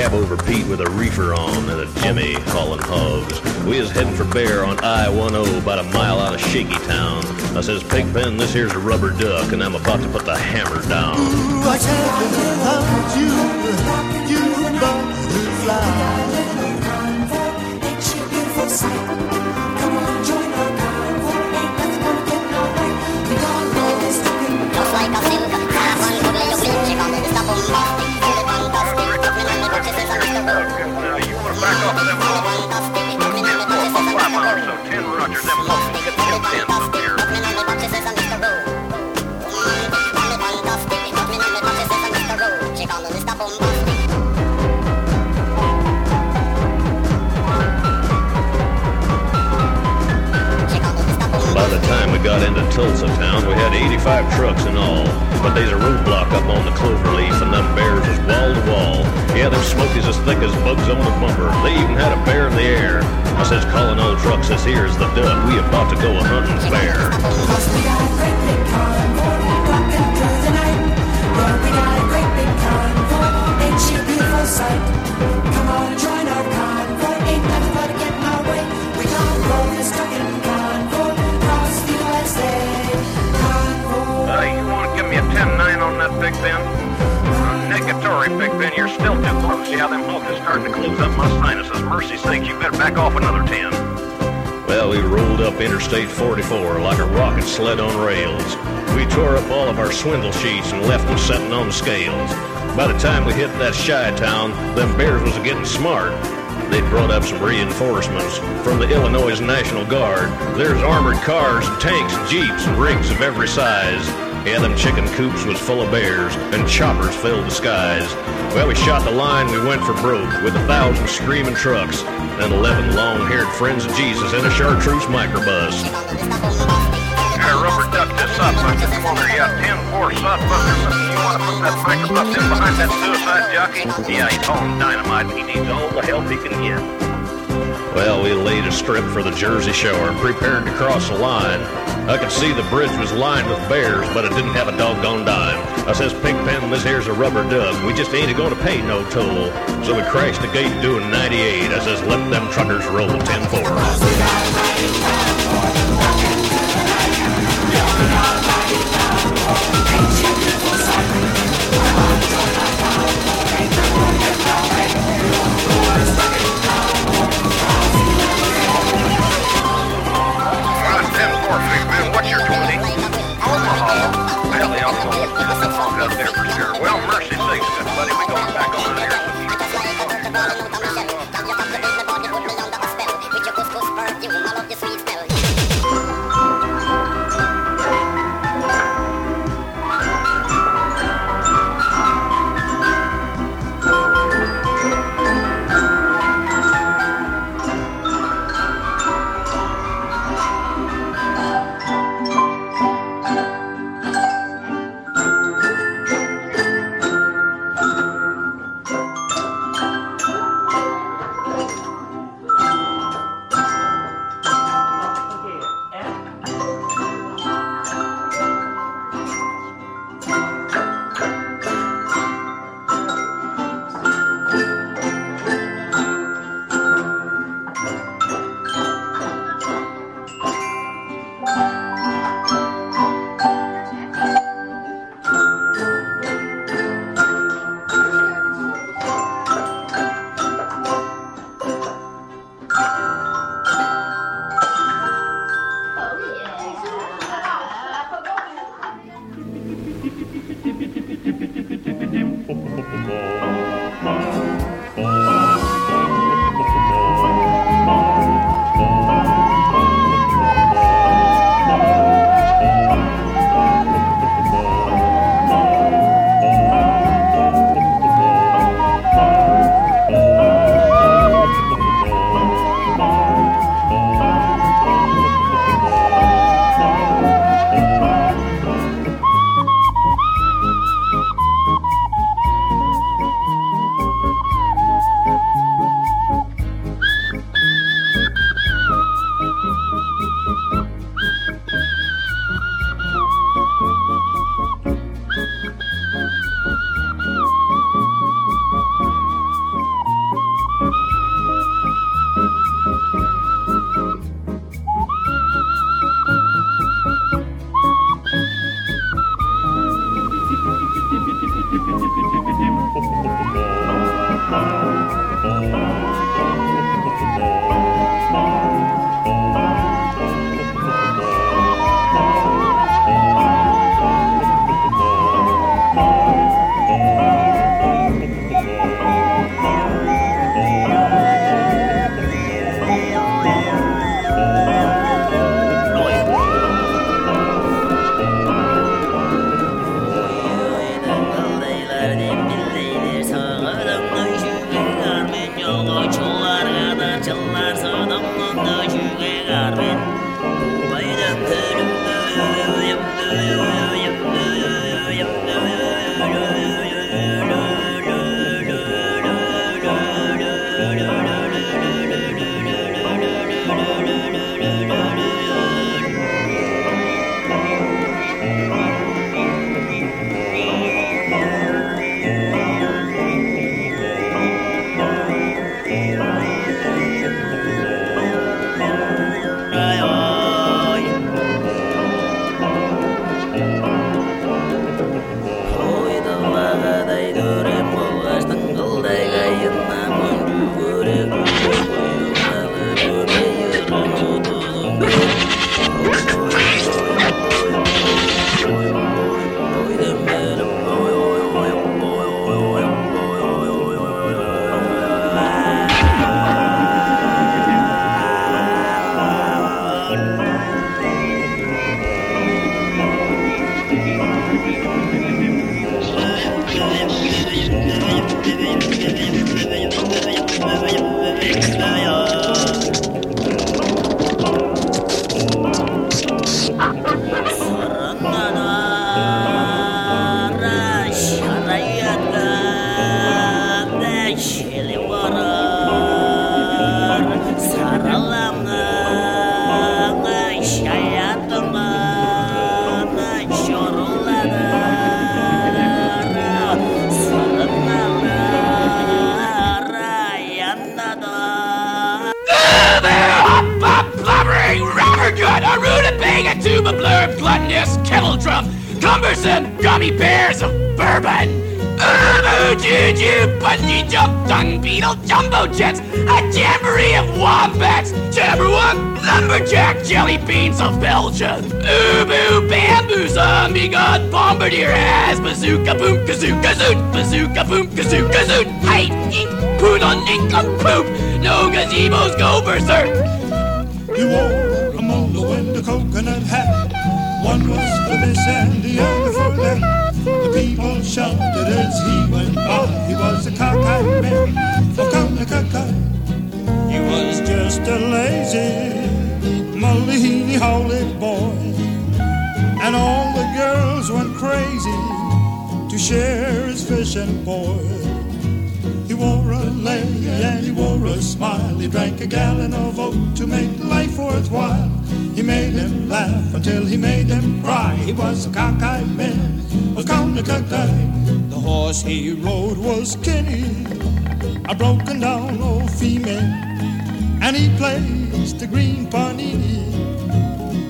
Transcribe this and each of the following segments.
Cab over Pete with a reefer on and a Jimmy hauling hogs. We is heading for Bear on I-10 about a mile out of Shaky Town. I says, Pigpen, this here's a rubber duck, and I'm about to put the hammer down. Ooh, I can't you, you butterfly. Interstate 44 like a rocket sled on rails. We tore up all of our swindle sheets and left them setting on the scales. By the time we hit that shy town, them bears was getting smart. They'd brought up some reinforcements from the Illinois National Guard. There's armored cars and tanks jeeps and rigs of every size. Yeah, them chicken coops was full of bears, and choppers filled the skies. Well, we shot the line, we went for broke, with a thousand screaming trucks, and eleven long-haired friends of Jesus in a chartreuse microbus. Yeah, rubber duck this up. Come on there, yeah, 10-4 sodbuster. You want to put that microbus in behind that suicide jockey? Yeah, he's hauling dynamite, and he needs all the help he can get. Well, we laid a strip for the Jersey Shore and prepared to cross the line. I could see the bridge was lined with bears, but it didn't have a doggone dime. I says, Pigpen, this here's a rubber duck. We just ain't a-going to pay no toll. So we crashed the gate doing 98. I says, let them truckers roll 10-4. Blurb, gluttonous kettle drum, cumbersome gummy bears of bourbon. Ubu juju, bungee jump, dung beetle, jumbo jets, a jamboree of wombats, jabberwock, lumberjack, jelly beans of Belgium, ubu bamboo, zombie god, bombardier ass, bazooka boom, kazooka zoot, bazooka boom, kazooka zoot, height, ink, poodle, poop, no gazebos go berserk. He wore a molo and a coconut shouted as he went by. He was a cockeyed man oh, of Conacockeye. He was just a lazy, Mulleeny Howley boy. And all the girls went crazy to share his fish and boy. He wore a lei and he wore a smile. He drank a gallon of oat to make life worthwhile. He made them laugh until he made them cry. He was a cockeyed man of Conacockeye. The horse he rode was Kenny, a broken down old female. And he placed the green panini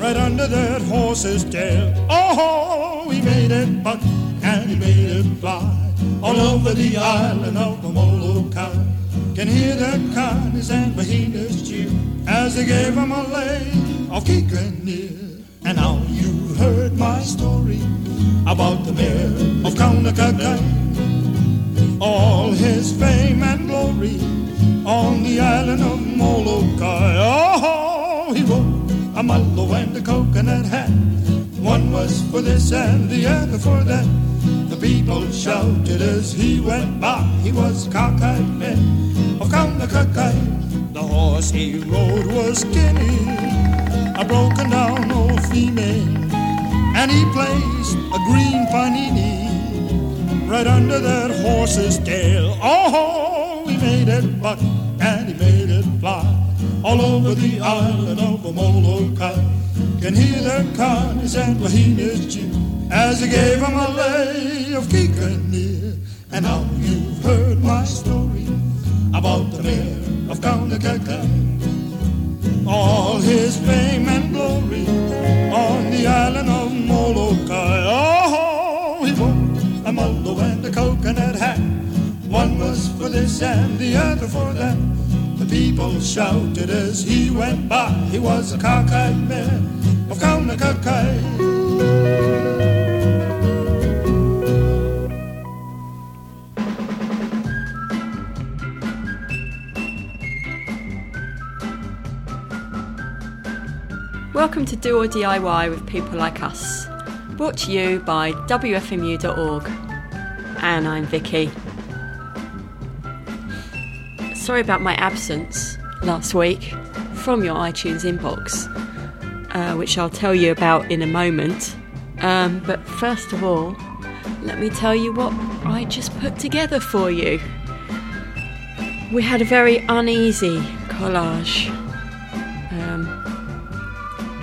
right under that horse's tail. Oh, he made it buck and he made it fly all over the island of Molokai. Can hear the conies and Bahinas cheer as they gave him a lay of Kikanir. And now you heard my story about the mayor of Kaunakakai. All his fame and glory on the island of Molokai. Oh, he wore a mallow and a coconut hat. One was for this and the other for that. The people shouted as he went by. He was cockeyed man of Kaunakakai. The horse he rode was skinny, a broken down And he placed a green panini right under that horse's tail. Oh, he made it buck and he made it fly all over the island of Molokai. Can hear the conies and Wahinas cheer as he gave him a lay of Kikanir. And now you've heard my story about the mayor of Kaunakakai. All his fame and glory Molokai. Oh, he wore a molo and a coconut hat. One was for this and the other for that. The people shouted as he went by. He was a cockeyed man of Kaunakakai. Welcome to Do or DIY with people like us. Brought to you by WFMU.org. And I'm Vicky. Sorry about my absence last week from your iTunes inbox, uh, which I'll tell you about in a moment. Um, but first of all, let me tell you what I just put together for you. We had a very uneasy collage.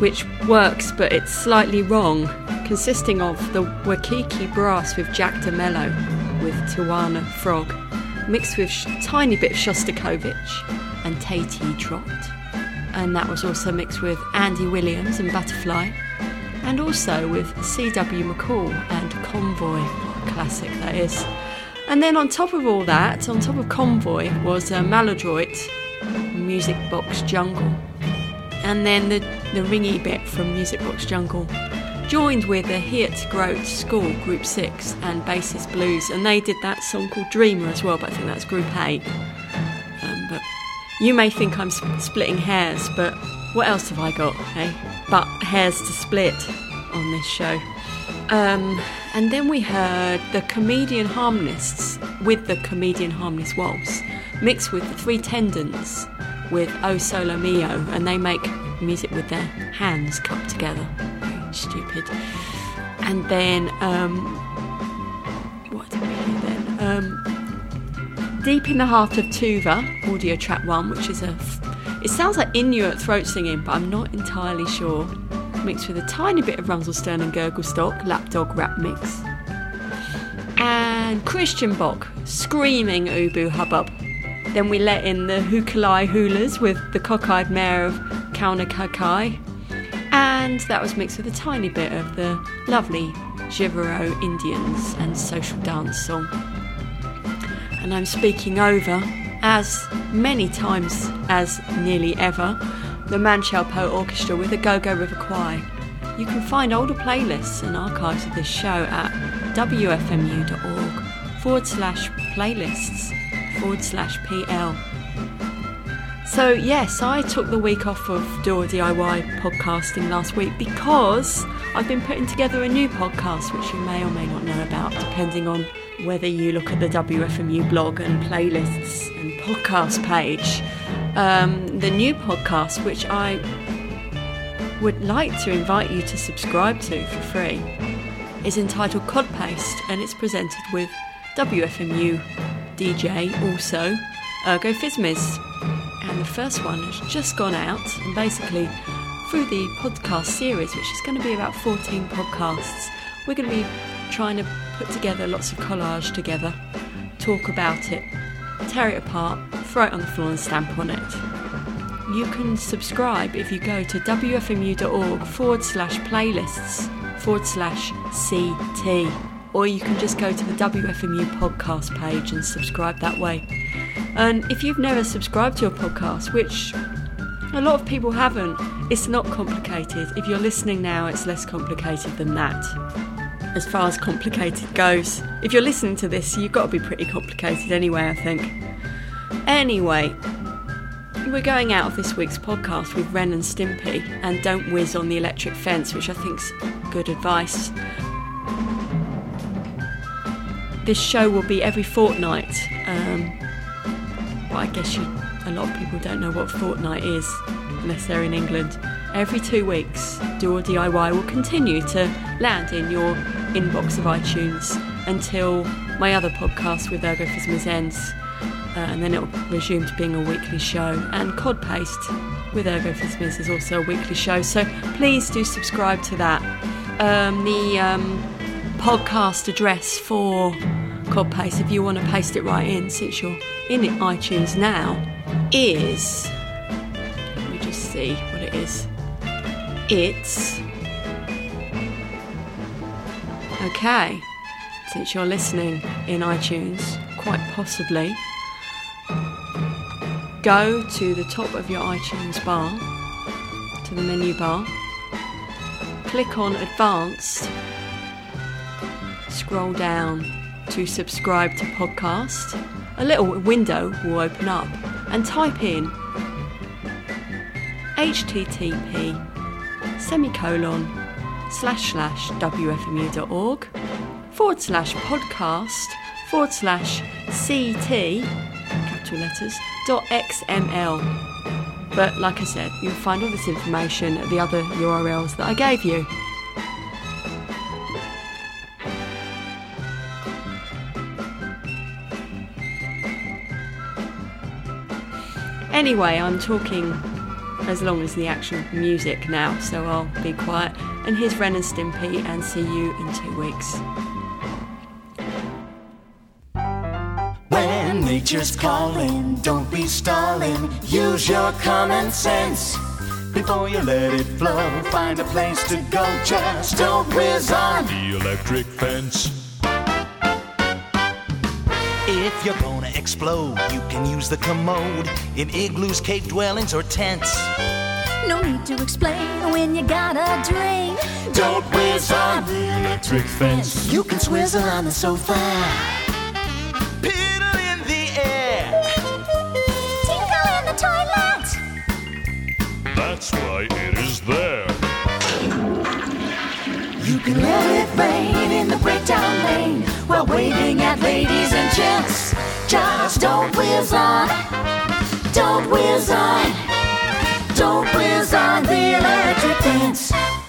Which works but it's slightly wrong, consisting of the Wakiki Brass with Jack DeMello with Tijuana Frog, mixed with tiny bit of Shostakovich and Tatey Trot. And that was also mixed with Andy Williams and Butterfly, and also with C.W. McCall and Convoy, classic that is. And then on top of all that, on top of Convoy, was uh, Maladroit, Music Box Jungle and then the, the ringy bit from Music Box Jungle, joined with the Hit Groat School Group 6 and Bassist Blues, and they did that song called Dreamer as well, but I think that's Group 8. Um, but you may think I'm sp- splitting hairs, but what else have I got, eh? But hairs to split on this show. Um, And then we heard the comedian harmonists with the comedian harmonist waltz mixed with the three tendons with O Solo Mio, and they make music with their hands cupped together. Stupid. And then, um, what did we hear then? Um, Deep in the Heart of Tuva, audio track one, which is a. It sounds like Inuit throat singing, but I'm not entirely sure. Mixed with a tiny bit of Rumselstern and Gurgelstock, lapdog rap mix. And Christian Bach, screaming Ubu Hubbub. Then we let in the Hukalai Hulas with the cockeyed mare of Kaunakakai. And that was mixed with a tiny bit of the lovely Jivaro Indians and social dance song. And I'm speaking over, as many times as nearly ever, the Manchalpo Orchestra with the Go Go River Choir. You can find older playlists and archives of this show at wfmu.org forward slash playlists forward slash PL. So, yes, I took the week off of Do or DIY podcasting last week because I've been putting together a new podcast, which you may or may not know about, depending on whether you look at the WFMU blog and playlists and podcast page. Um, the new podcast, which I would like to invite you to subscribe to for free, is entitled Cod Paste and it's presented with WFMU DJ, also Ergo Fizmiz. And the first one has just gone out, and basically, through the podcast series, which is going to be about 14 podcasts, we're going to be trying to put together lots of collage together, talk about it, tear it apart, throw it on the floor, and stamp on it. You can subscribe if you go to wfmu.org forward slash playlists forward slash CT or you can just go to the WFMU podcast page and subscribe that way. And if you've never subscribed to a podcast, which a lot of people haven't, it's not complicated. If you're listening now, it's less complicated than that. As far as complicated goes, if you're listening to this, you've got to be pretty complicated anyway, I think. Anyway, we're going out of this week's podcast with Ren and Stimpy and Don't Whiz on the Electric Fence, which I think's good advice. This show will be every fortnight. Um, but I guess you, a lot of people don't know what fortnight is unless they're in England. Every two weeks, Do or DIY will continue to land in your inbox of iTunes until my other podcast with Ergo Fizmiz ends. Uh, and then it'll resume to being a weekly show. And Cod Paste with Ergo Fizmiz is also a weekly show, so please do subscribe to that. Um, the um, podcast address for Cod Paste, if you want to paste it right in, since you're in it, iTunes now, is. Let me just see what it is. It's. Okay, since you're listening in iTunes, quite possibly, go to the top of your iTunes bar, to the menu bar, click on Advanced, scroll down to subscribe to podcast. A little window will open up and type in http semicolon slash slash wfmu.org forward slash podcast forward slash ct capital letters dot xml but like i said you'll find all this information at the other urls that i gave you Anyway, I'm talking as long as the actual music now, so I'll be quiet. And here's Ren and Stimpy, and see you in two weeks. When nature's calling, don't be stalling. Use your common sense. Before you let it flow, find a place to go. Just don't whiz on. The electric fence. If you're gonna explode, you can use the commode in igloos, cave dwellings, or tents. No need to explain when you got a drain. Don't whiz on the Electric fence. You can swizzle on the sofa. Piddle in the air. Tinkle in the toilet. That's why it is there. You can let it rain in the while waving at ladies and gents. Just don't whiz on, don't whiz on, don't whiz on the electric fence.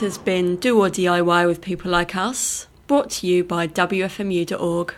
Has been Do or DIY with people like us, brought to you by WFMU.org.